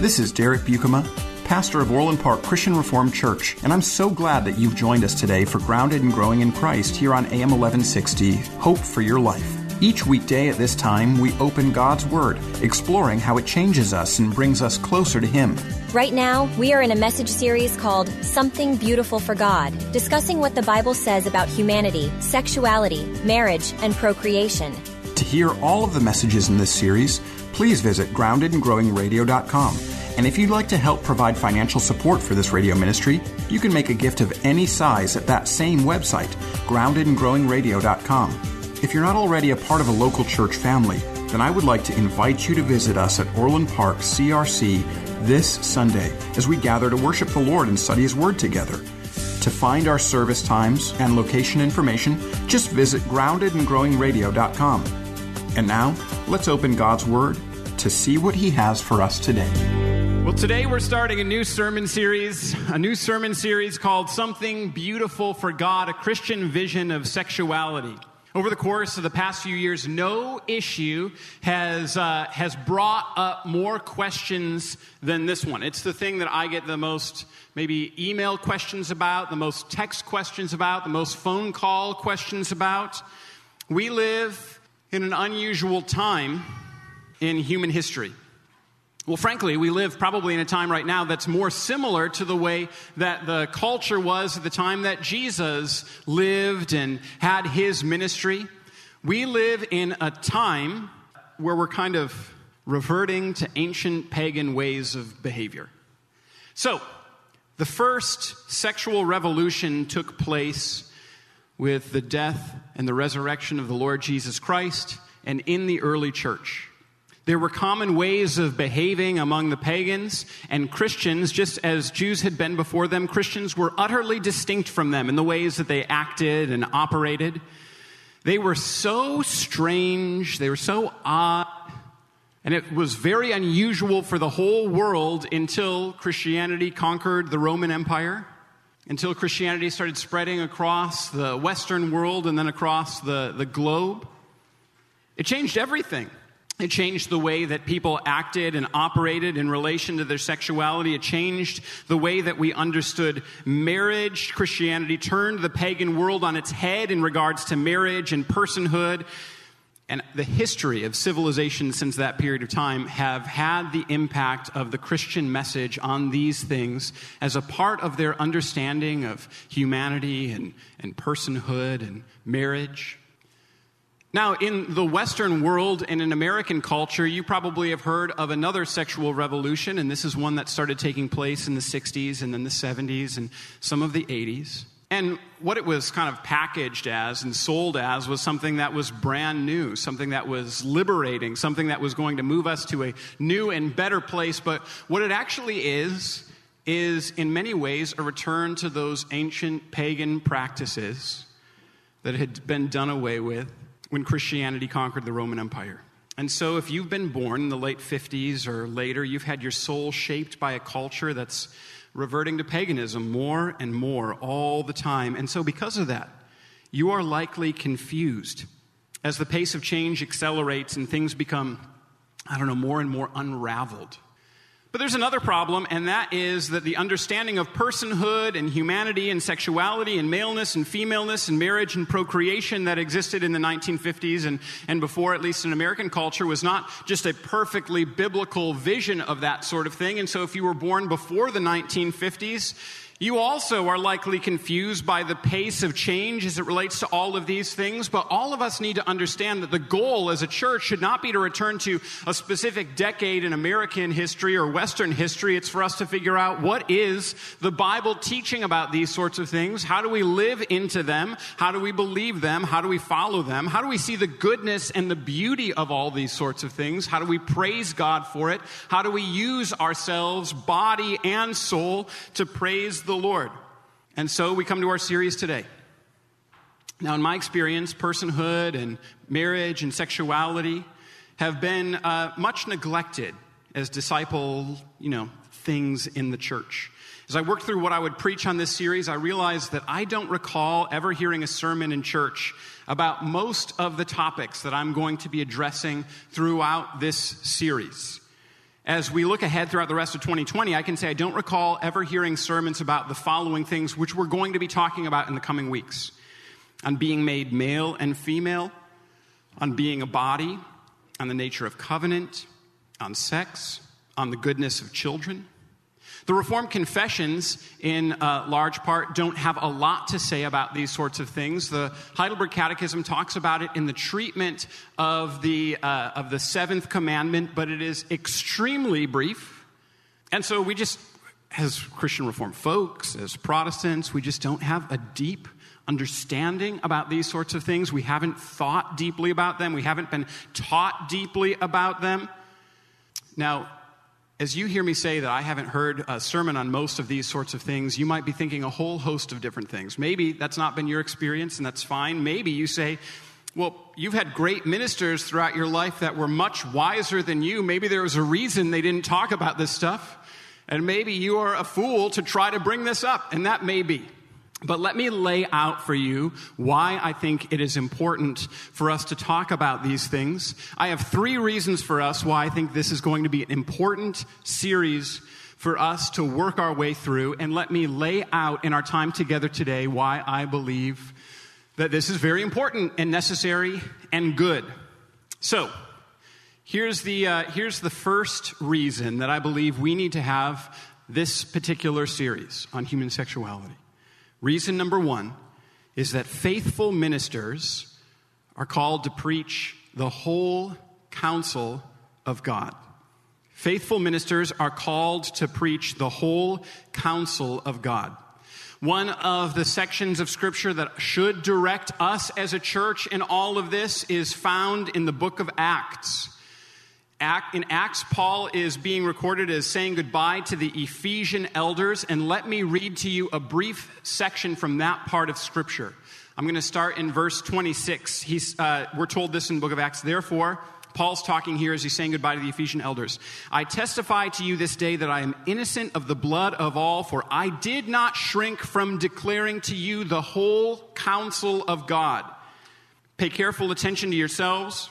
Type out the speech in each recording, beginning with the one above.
This is Derek Buikema, pastor of Orland Park Christian Reformed Church, and I'm so glad that you've joined us today for Grounded and Growing in Christ here on AM 1160, Hope for Your Life. Each weekday at this time, we open God's Word, exploring how it changes us and brings us closer to Him. Right now, we are in a message series called Something Beautiful for God, discussing what the Bible says about humanity, sexuality, marriage, and procreation. To hear all of the messages in this series, please visit groundedandgrowingradio.com. And if you'd like to help provide financial support for this radio ministry, you can make a gift of any size at that same website, groundedandgrowingradio.com. If you're not already a part of a local church family, then I would like to invite you to visit us at Orland Park CRC this Sunday as we gather to worship the Lord and study His Word together. To find our service times and location information, just visit groundedandgrowingradio.com. And now, let's open God's Word to see what He has for us today. Well, today we're starting a new sermon series, a new sermon series called Something Beautiful for God, a Christian vision of sexuality. Over the course of the past few years, no issue has, uh, has brought up more questions than this one. It's the thing that I get the most maybe email questions about, the most text questions about, the most phone call questions about. We live in an unusual time in human history. Well, frankly, we live probably in a time right now that's more similar to the way that the culture was at the time that Jesus lived and had his ministry. We live in a time where we're kind of reverting to ancient pagan ways of behavior. So, the first sexual revolution took place with the death and the resurrection of the Lord Jesus Christ and in the early church. There were common ways of behaving among the pagans and Christians, just as Jews had been before them. Christians were utterly distinct from them in the ways that they acted and operated. They were so strange, they were so odd, and it was very unusual for the whole world until Christianity conquered the Roman Empire, until Christianity started spreading across the Western world and then across the, the globe. It changed everything. It changed the way that people acted and operated in relation to their sexuality. It changed the way that we understood marriage. Christianity turned the pagan world on its head in regards to marriage and personhood. And the history of civilization since that period of time have had the impact of the Christian message on these things as a part of their understanding of humanity and, and personhood and marriage. Now, in the Western world and in American culture, you probably have heard of another sexual revolution, and this is one that started taking place in the 60s and then the 70s and some of the 80s. And what it was kind of packaged as and sold as was something that was brand new, something that was liberating, something that was going to move us to a new and better place. But what it actually is, is in many ways a return to those ancient pagan practices that had been done away with when Christianity conquered the Roman Empire. And so, if you've been born in the late 50s or later, you've had your soul shaped by a culture that's reverting to paganism more and more all the time. And so, because of that, you are likely confused as the pace of change accelerates and things become, I don't know, more and more unraveled. But there's another problem, and that is that the understanding of personhood and humanity and sexuality and maleness and femaleness and marriage and procreation that existed in the 1950s and, and before, at least in American culture, was not just a perfectly biblical vision of that sort of thing. And so if you were born before the 1950s, you also are likely confused by the pace of change as it relates to all of these things, but all of us need to understand that the goal as a church should not be to return to a specific decade in American history or Western history. It's for us to figure out what is the Bible teaching about these sorts of things? How do we live into them? How do we believe them? How do we follow them? How do we see the goodness and the beauty of all these sorts of things? How do we praise God for it? How do we use ourselves, body and soul, to praise the Lord. And so we come to our series today. Now, in my experience, personhood and marriage and sexuality have been uh, much neglected as disciple, you know, things in the church. As I worked through what I would preach on this series, I realized that I don't recall ever hearing a sermon in church about most of the topics that I'm going to be addressing throughout this series. As we look ahead throughout the rest of 2020, I can say I don't recall ever hearing sermons about the following things, which we're going to be talking about in the coming weeks on being made male and female, on being a body, on the nature of covenant, on sex, on the goodness of children. The Reformed confessions, in uh, large part, don't have a lot to say about these sorts of things. The Heidelberg Catechism talks about it in the treatment of the, uh, of the seventh commandment, but it is extremely brief. And so we just, as Christian Reformed folks, as Protestants, we just don't have a deep understanding about these sorts of things. We haven't thought deeply about them. We haven't been taught deeply about them. Now, as you hear me say that I haven't heard a sermon on most of these sorts of things, you might be thinking a whole host of different things. Maybe that's not been your experience, and that's fine. Maybe you say, well, you've had great ministers throughout your life that were much wiser than you. Maybe there was a reason they didn't talk about this stuff. And maybe you are a fool to try to bring this up, and that may be. But let me lay out for you why I think it is important for us to talk about these things. I have three reasons for us why I think this is going to be an important series for us to work our way through. And let me lay out in our time together today why I believe that this is very important and necessary and good. So, here's the, uh, here's the first reason that I believe we need to have this particular series on human sexuality. Reason number one is that faithful ministers are called to preach the whole counsel of God. Faithful ministers are called to preach the whole counsel of God. One of the sections of Scripture that should direct us as a church in all of this is found in the book of Acts. In Acts, Paul is being recorded as saying goodbye to the Ephesian elders, and let me read to you a brief section from that part of Scripture. I'm going to start in verse 26. He's, uh, we're told this in the book of Acts. Therefore, Paul's talking here as he's saying goodbye to the Ephesian elders. I testify to you this day that I am innocent of the blood of all, for I did not shrink from declaring to you the whole counsel of God. Pay careful attention to yourselves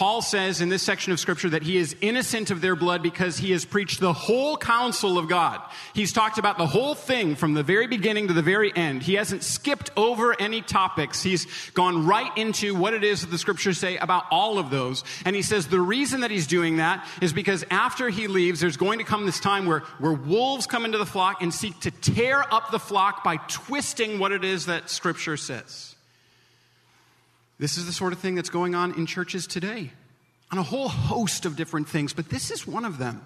Paul says in this section of scripture that he is innocent of their blood because he has preached the whole counsel of God. He's talked about the whole thing from the very beginning to the very end. He hasn't skipped over any topics. He's gone right into what it is that the scriptures say about all of those. And he says the reason that he's doing that is because after he leaves, there's going to come this time where, where wolves come into the flock and seek to tear up the flock by twisting what it is that scripture says. This is the sort of thing that's going on in churches today on a whole host of different things, but this is one of them.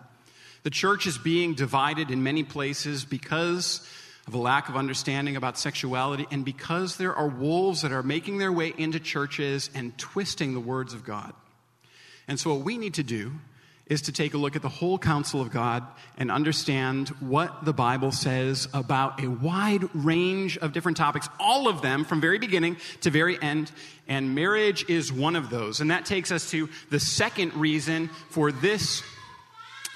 The church is being divided in many places because of a lack of understanding about sexuality and because there are wolves that are making their way into churches and twisting the words of God. And so, what we need to do is to take a look at the whole counsel of God and understand what the Bible says about a wide range of different topics, all of them from very beginning to very end. And marriage is one of those. And that takes us to the second reason for this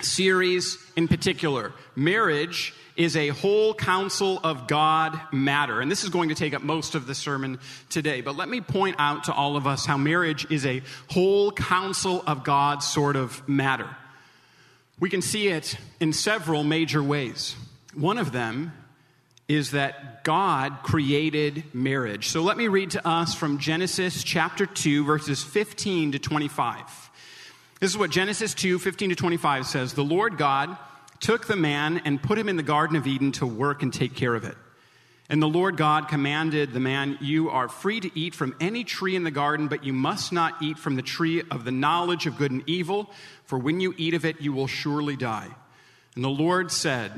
series in particular. Marriage is a whole counsel of God matter. And this is going to take up most of the sermon today. But let me point out to all of us how marriage is a whole counsel of God sort of matter. We can see it in several major ways. One of them is that God created marriage. So let me read to us from Genesis chapter 2, verses 15 to 25. This is what Genesis 2, 15 to 25 says. The Lord God took the man and put him in the Garden of Eden to work and take care of it. And the Lord God commanded the man, You are free to eat from any tree in the garden, but you must not eat from the tree of the knowledge of good and evil, for when you eat of it, you will surely die. And the Lord said,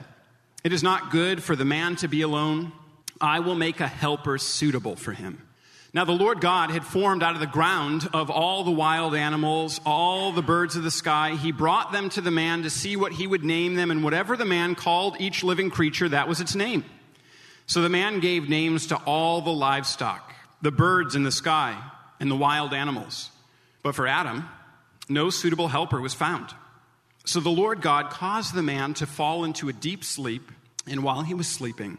It is not good for the man to be alone. I will make a helper suitable for him. Now, the Lord God had formed out of the ground of all the wild animals, all the birds of the sky. He brought them to the man to see what he would name them, and whatever the man called each living creature, that was its name. So the man gave names to all the livestock, the birds in the sky, and the wild animals. But for Adam, no suitable helper was found. So the Lord God caused the man to fall into a deep sleep, and while he was sleeping,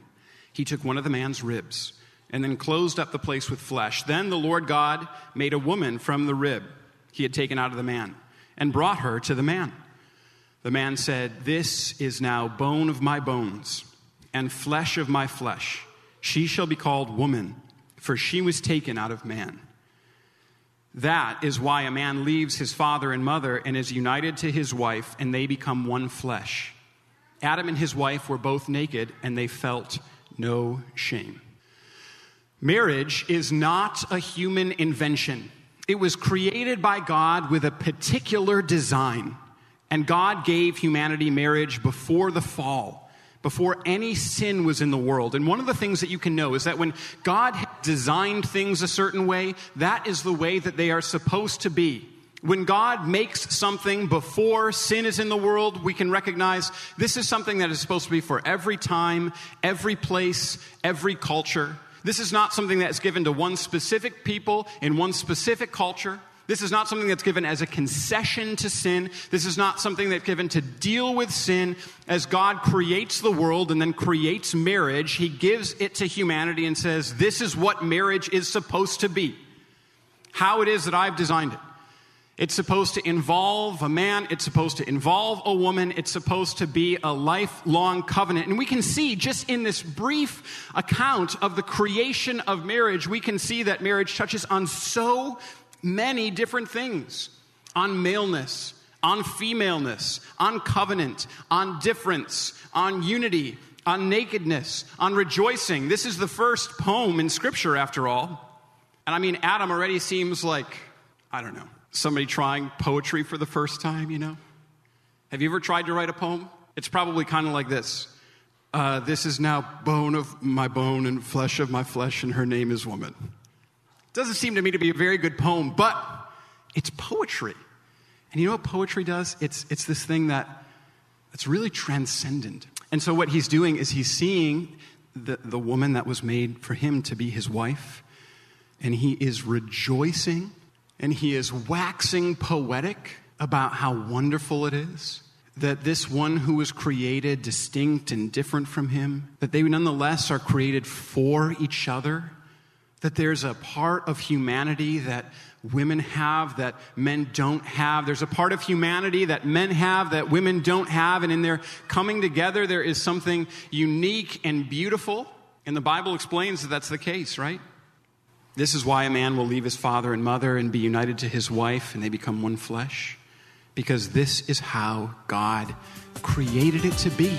he took one of the man's ribs and then closed up the place with flesh. Then the Lord God made a woman from the rib he had taken out of the man and brought her to the man. The man said, This is now bone of my bones and flesh of my flesh. She shall be called woman, for she was taken out of man. That is why a man leaves his father and mother and is united to his wife, and they become one flesh. Adam and his wife were both naked, and they felt no shame. Marriage is not a human invention. It was created by God with a particular design. And God gave humanity marriage before the fall, before any sin was in the world. And one of the things that you can know is that when God designed things a certain way, that is the way that they are supposed to be. When God makes something before sin is in the world, we can recognize this is something that is supposed to be for every time, every place, every culture. This is not something that's given to one specific people in one specific culture. This is not something that's given as a concession to sin. This is not something that's given to deal with sin. As God creates the world and then creates marriage, He gives it to humanity and says, This is what marriage is supposed to be. How it is that I've designed it. It's supposed to involve a man, it's supposed to involve a woman, it's supposed to be a lifelong covenant. And we can see just in this brief account of the creation of marriage, we can see that marriage touches on so many different things on maleness, on femaleness, on covenant, on difference, on unity, on nakedness, on rejoicing. This is the first poem in Scripture, after all. And I mean, Adam already seems like, I don't know somebody trying poetry for the first time, you know? Have you ever tried to write a poem? It's probably kind of like this uh, This is now bone of my bone and flesh of my flesh, and her name is woman. Doesn't seem to me to be a very good poem, but it's poetry. And you know what poetry does? It's, it's this thing that it's really transcendent. And so what he's doing is he's seeing the, the woman that was made for him to be his wife, and he is rejoicing and he is waxing poetic about how wonderful it is that this one who was created distinct and different from him, that they nonetheless are created for each other, that there's a part of humanity that women have that men don't have. There's a part of humanity that men have that women don't have. And in their coming together, there is something unique and beautiful. And the Bible explains that that's the case, right? This is why a man will leave his father and mother and be united to his wife, and they become one flesh. Because this is how God created it to be.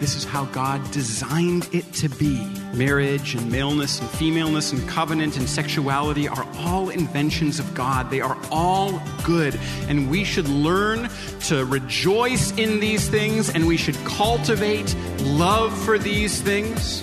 This is how God designed it to be. Marriage and maleness and femaleness and covenant and sexuality are all inventions of God. They are all good. And we should learn to rejoice in these things and we should cultivate love for these things.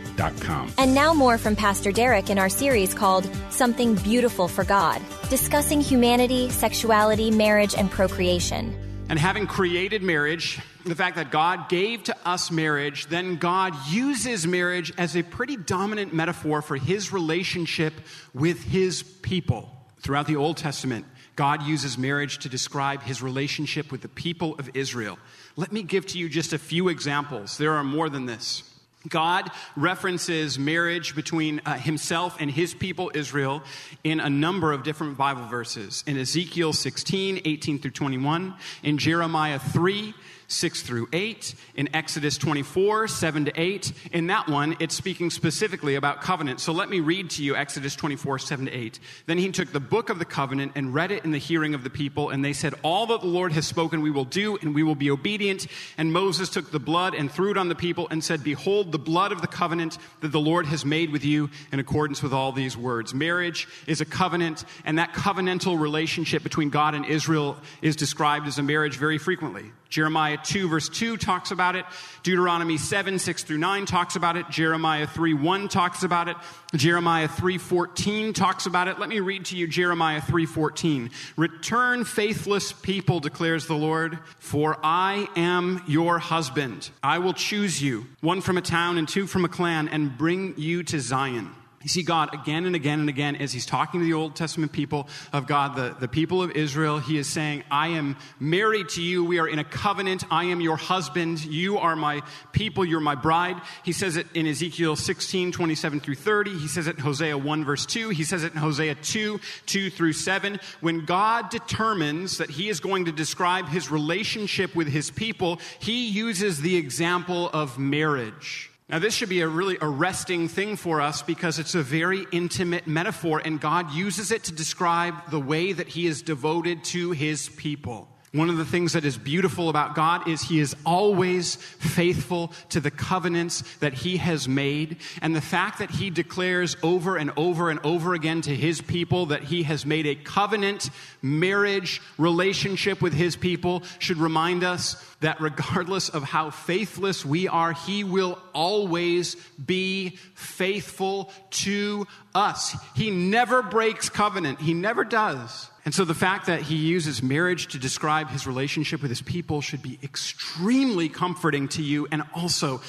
now, more from Pastor Derek in our series called Something Beautiful for God, discussing humanity, sexuality, marriage, and procreation. And having created marriage, the fact that God gave to us marriage, then God uses marriage as a pretty dominant metaphor for his relationship with his people. Throughout the Old Testament, God uses marriage to describe his relationship with the people of Israel. Let me give to you just a few examples. There are more than this. God references marriage between uh, himself and his people Israel in a number of different Bible verses. In Ezekiel 16, 18 through 21, in Jeremiah 3, 6 through 8. In Exodus 24, 7 to 8. In that one, it's speaking specifically about covenant. So let me read to you Exodus 24, 7 to 8. Then he took the book of the covenant and read it in the hearing of the people, and they said, All that the Lord has spoken we will do, and we will be obedient. And Moses took the blood and threw it on the people and said, Behold, the blood of the covenant that the Lord has made with you in accordance with all these words. Marriage is a covenant, and that covenantal relationship between God and Israel is described as a marriage very frequently. Jeremiah 2, verse 2 talks about it. Deuteronomy 7, 6 through 9 talks about it. Jeremiah 3, 1 talks about it. Jeremiah 3, 14 talks about it. Let me read to you Jeremiah 3, 14. Return, faithless people, declares the Lord, for I am your husband. I will choose you, one from a town and two from a clan, and bring you to Zion. You see God again and again and again as he's talking to the Old Testament people of God, the, the people of Israel. He is saying, I am married to you. We are in a covenant. I am your husband. You are my people. You're my bride. He says it in Ezekiel 16, 27 through 30. He says it in Hosea 1, verse 2. He says it in Hosea 2, 2 through 7. When God determines that he is going to describe his relationship with his people, he uses the example of marriage. Now, this should be a really arresting thing for us because it's a very intimate metaphor, and God uses it to describe the way that He is devoted to His people. One of the things that is beautiful about God is He is always faithful to the covenants that He has made. And the fact that He declares over and over and over again to His people that He has made a covenant marriage relationship with His people should remind us that regardless of how faithless we are, He will always be faithful to us. He never breaks covenant, He never does. And so the fact that he uses marriage to describe his relationship with his people should be extremely comforting to you. And also,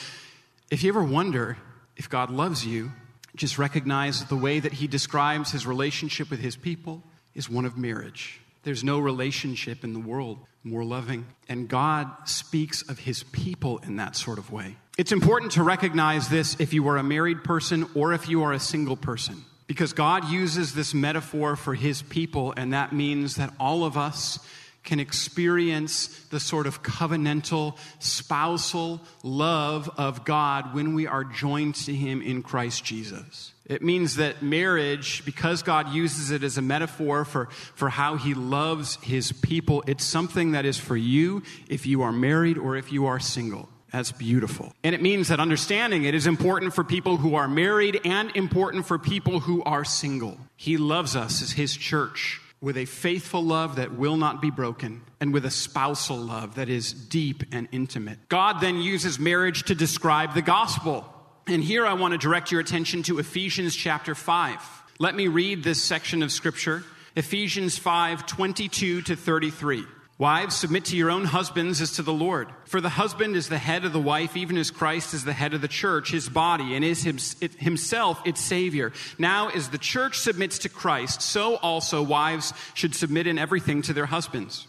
if you ever wonder if God loves you, just recognize the way that he describes his relationship with his people is one of marriage. There's no relationship in the world more loving. And God speaks of his people in that sort of way. It's important to recognize this if you are a married person or if you are a single person. Because God uses this metaphor for his people, and that means that all of us can experience the sort of covenantal, spousal love of God when we are joined to him in Christ Jesus. It means that marriage, because God uses it as a metaphor for, for how he loves his people, it's something that is for you if you are married or if you are single. That's beautiful. And it means that understanding it is important for people who are married and important for people who are single. He loves us as His church with a faithful love that will not be broken and with a spousal love that is deep and intimate. God then uses marriage to describe the gospel. And here I want to direct your attention to Ephesians chapter 5. Let me read this section of scripture Ephesians 5 22 to 33. Wives, submit to your own husbands as to the Lord. For the husband is the head of the wife, even as Christ is the head of the church, his body, and is himself its Savior. Now, as the church submits to Christ, so also wives should submit in everything to their husbands.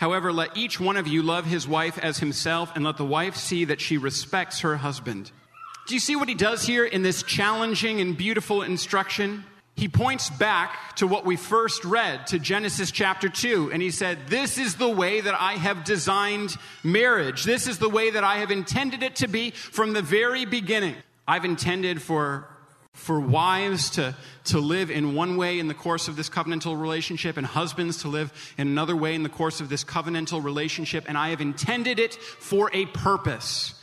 However, let each one of you love his wife as himself, and let the wife see that she respects her husband. Do you see what he does here in this challenging and beautiful instruction? he points back to what we first read, to Genesis chapter 2, and he said, This is the way that I have designed marriage. This is the way that I have intended it to be from the very beginning. I've intended for, for wives to, to live in one way in the course of this covenantal relationship, and husbands to live in another way in the course of this covenantal relationship, and I have intended it for a purpose.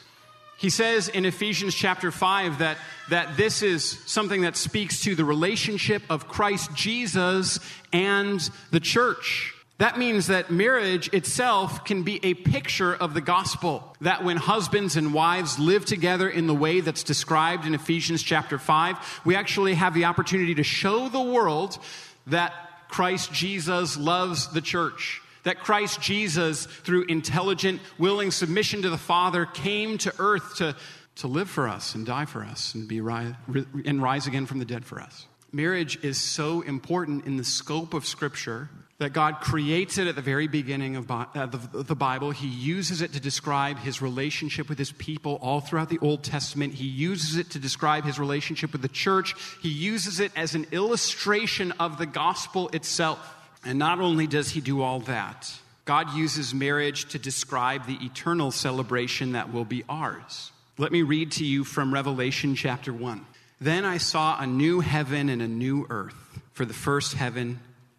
He says in Ephesians chapter 5 that, that this is something that speaks to the relationship of Christ Jesus and the church. That means that marriage itself can be a picture of the gospel. That when husbands and wives live together in the way that's described in Ephesians chapter 5, we actually have the opportunity to show the world that Christ Jesus loves the church that Christ Jesus, through intelligent, willing submission to the Father, came to earth to, to live for us and die for us and, be and rise again from the dead for us. Marriage is so important in the scope of Scripture that God creates it at the very beginning of uh, the, the Bible. He uses it to describe his relationship with his people all throughout the Old Testament. He uses it to describe his relationship with the church. He uses it as an illustration of the gospel itself. And not only does he do all that, God uses marriage to describe the eternal celebration that will be ours. Let me read to you from Revelation chapter 1. Then I saw a new heaven and a new earth, for the first heaven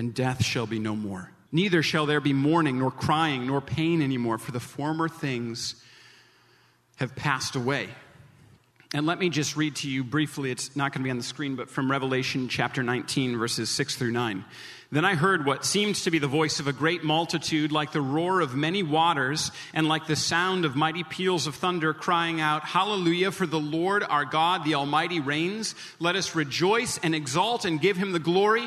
and death shall be no more. Neither shall there be mourning, nor crying, nor pain anymore, for the former things have passed away. And let me just read to you briefly, it's not going to be on the screen, but from Revelation chapter 19, verses 6 through 9. Then I heard what seemed to be the voice of a great multitude, like the roar of many waters, and like the sound of mighty peals of thunder, crying out, Hallelujah, for the Lord our God, the Almighty, reigns. Let us rejoice and exalt and give him the glory.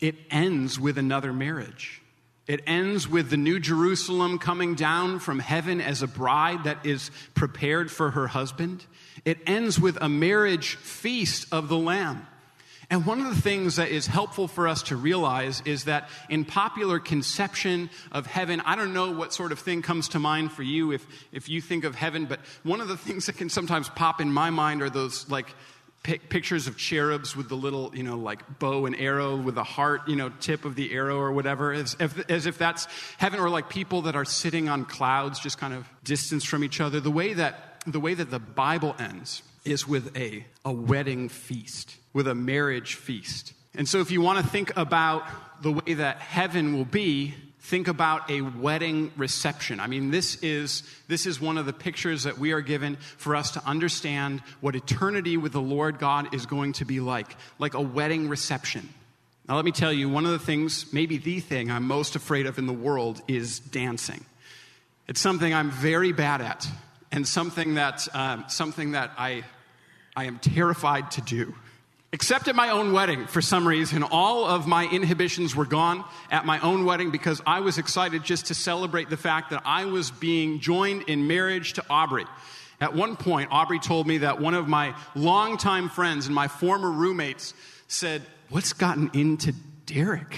it ends with another marriage. It ends with the New Jerusalem coming down from heaven as a bride that is prepared for her husband. It ends with a marriage feast of the Lamb. And one of the things that is helpful for us to realize is that in popular conception of heaven, I don't know what sort of thing comes to mind for you if, if you think of heaven, but one of the things that can sometimes pop in my mind are those like pictures of cherubs with the little, you know, like bow and arrow with the heart, you know, tip of the arrow or whatever, as if, as if that's heaven, or like people that are sitting on clouds, just kind of distance from each other. The way that the way that the Bible ends is with a, a wedding feast, with a marriage feast. And so if you want to think about the way that heaven will be, think about a wedding reception. I mean, this is, this is one of the pictures that we are given for us to understand what eternity with the Lord God is going to be like, like a wedding reception. Now, let me tell you, one of the things, maybe the thing I'm most afraid of in the world is dancing. It's something I'm very bad at, and something that, um, something that I, I am terrified to do. Except at my own wedding, for some reason, all of my inhibitions were gone at my own wedding because I was excited just to celebrate the fact that I was being joined in marriage to Aubrey. At one point, Aubrey told me that one of my longtime friends and my former roommates said, What's gotten into Derek?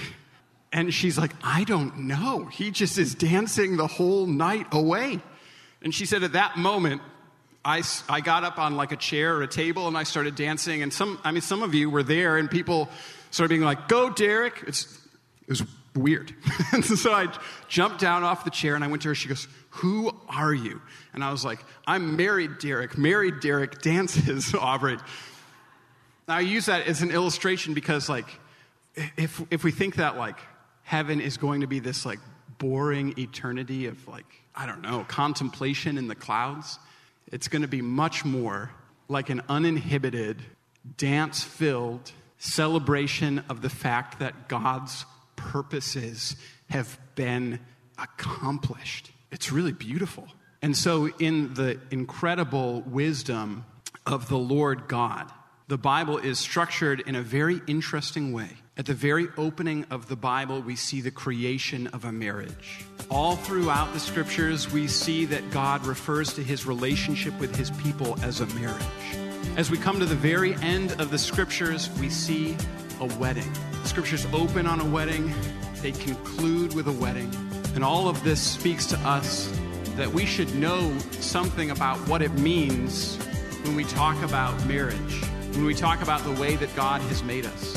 And she's like, I don't know. He just is dancing the whole night away. And she said, At that moment, I, I got up on like a chair or a table and I started dancing. And some, I mean, some of you were there and people started being like, go, Derek. It's, it was weird. and so I jumped down off the chair and I went to her. She goes, Who are you? And I was like, I'm married, Derek. Married, Derek dances, Aubrey. Now, I use that as an illustration because, like, if, if we think that, like, heaven is going to be this, like, boring eternity of, like, I don't know, contemplation in the clouds, it's going to be much more like an uninhibited, dance filled celebration of the fact that God's purposes have been accomplished. It's really beautiful. And so, in the incredible wisdom of the Lord God. The Bible is structured in a very interesting way. At the very opening of the Bible, we see the creation of a marriage. All throughout the scriptures, we see that God refers to his relationship with his people as a marriage. As we come to the very end of the scriptures, we see a wedding. The scriptures open on a wedding, they conclude with a wedding. And all of this speaks to us that we should know something about what it means when we talk about marriage when we talk about the way that God has made us.